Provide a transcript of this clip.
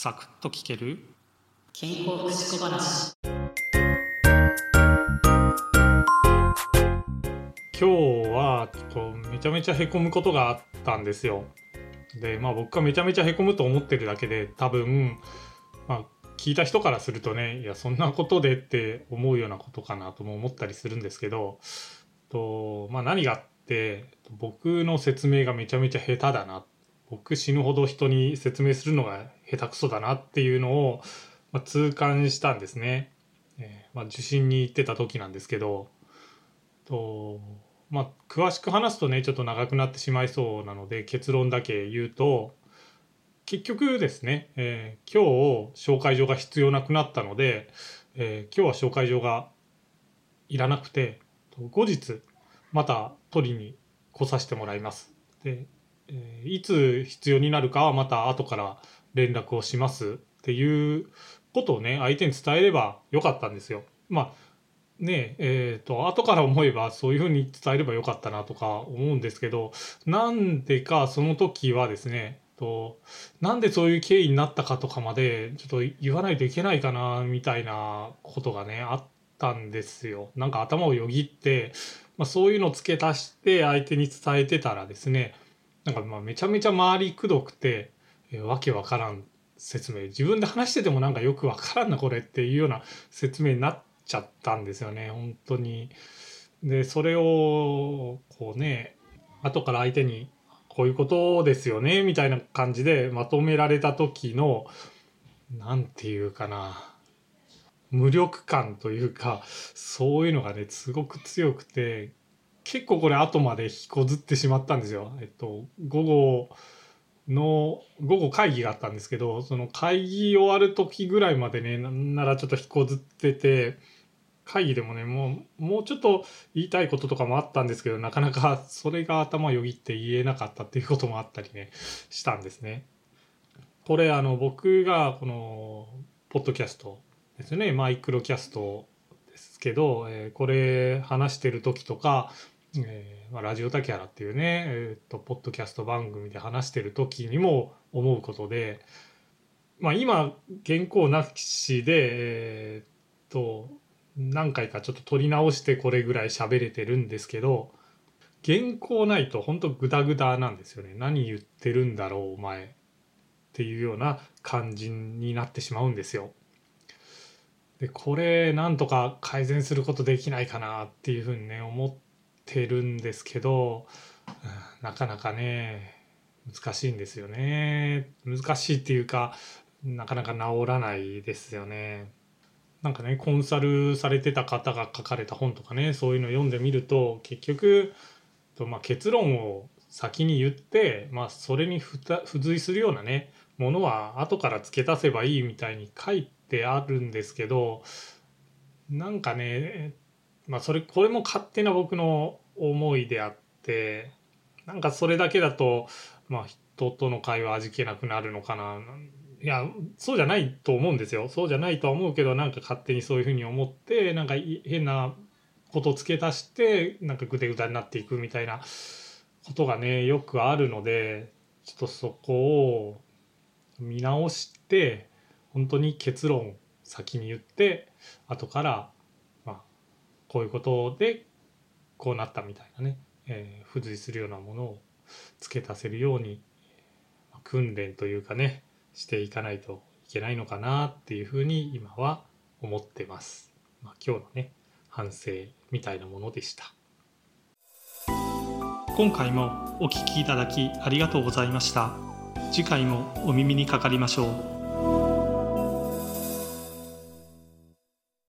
サクッと聞ける？健康福祉小話。今日はこうめちゃめちゃへこむことがあったんですよ。でまあ僕がめちゃめちゃへこむと思ってるだけで多分まあ聞いた人からするとねいやそんなことでって思うようなことかなとも思ったりするんですけどと、まあ、何があって僕の説明がめちゃめちゃ下手だな僕死ぬほど人に説明するのが下手くそだなっていうのを、まあ、痛感したんですね。えー、まあ、受診に行ってた時なんですけどと、まあ、詳しく話すとねちょっと長くなってしまいそうなので結論だけ言うと結局ですね、えー、今日紹介状が必要なくなったので、えー、今日は紹介状がいらなくて後日また取りに来させてもらいます。でえいつ必要になるかはまた後から連絡をしますっていうことをね相手に伝えればよかったんですよ。まあねえーと、後から思えばそういうふうに伝えればよかったなとか思うんですけどなんでかその時はですねとなんでそういう経緯になったかとかまでちょっと言わないといけないかなみたいなことがねあったんですよ。なんか頭をよぎって、まあ、そういうのを付け足して相手に伝えてたらですねなんかまあめちゃめちゃ周りくどくて、えー、わけわからん説明。自分で話しててもなんかよくわからんなこれっていうような説明になっちゃったんですよね。本当に。でそれをこうね後から相手にこういうことですよねみたいな感じでまとめられた時の何て言うかな。無力感というかそういうのがねすごく強くて結構これ後まで引こずってしまったんですよ。えっと、午後の、午後会議があったんですけど、その会議終わる時ぐらいまでね、なんならちょっと引こずってて、会議でもね、もう、もうちょっと言いたいこととかもあったんですけど、なかなかそれが頭よぎって言えなかったっていうこともあったりね、したんですね。これ、あの、僕がこの、ポッドキャストですね、マイクロキャストですけど、えー、これ話してる時とか、えーまあ、ラジオ竹原っていうね、えーと、ポッドキャスト番組で話してる時にも思うことで、まあ、今原稿なしで、えー、と何回かちょっと撮り直してこれぐらい喋れてるんですけど原稿ないと本当グダグダなんですよね何言ってるんだろうお前っていうような感じになってしまうんですよ。でこれなんとか改善することできないかなっていうふうにね思っててるんですけど、なかなかね難しいんですよね難しいっていうかなかなか治らないですよね。なんかねコンサルされてた方が書かれた本とかねそういうの読んでみると結局と、まあ、結論を先に言って、まあ、それに付随するようなねものは後から付け足せばいいみたいに書いてあるんですけどなんかねまあそれこれも勝手な僕の思いであってなんかそれだけだとまあ人との会話味気なくなるのかな。いやそうじゃないと思うんですよ。そうじゃないとは思うけどなんか勝手にそういうふうに思ってなんか変なことを付け足してなんかぐでぐだになっていくみたいなことがねよくあるのでちょっとそこを見直して本当に結論先に言って後からこういうことでこうなったみたいなね、えー、付随するようなものを付け足せるように訓練というかねしていかないといけないのかなっていうふうに今は思ってます。まあ、今日のね反省みたいなものでした。今回もお聴きいただきありがとうございました。次回もお耳にかかりましょう。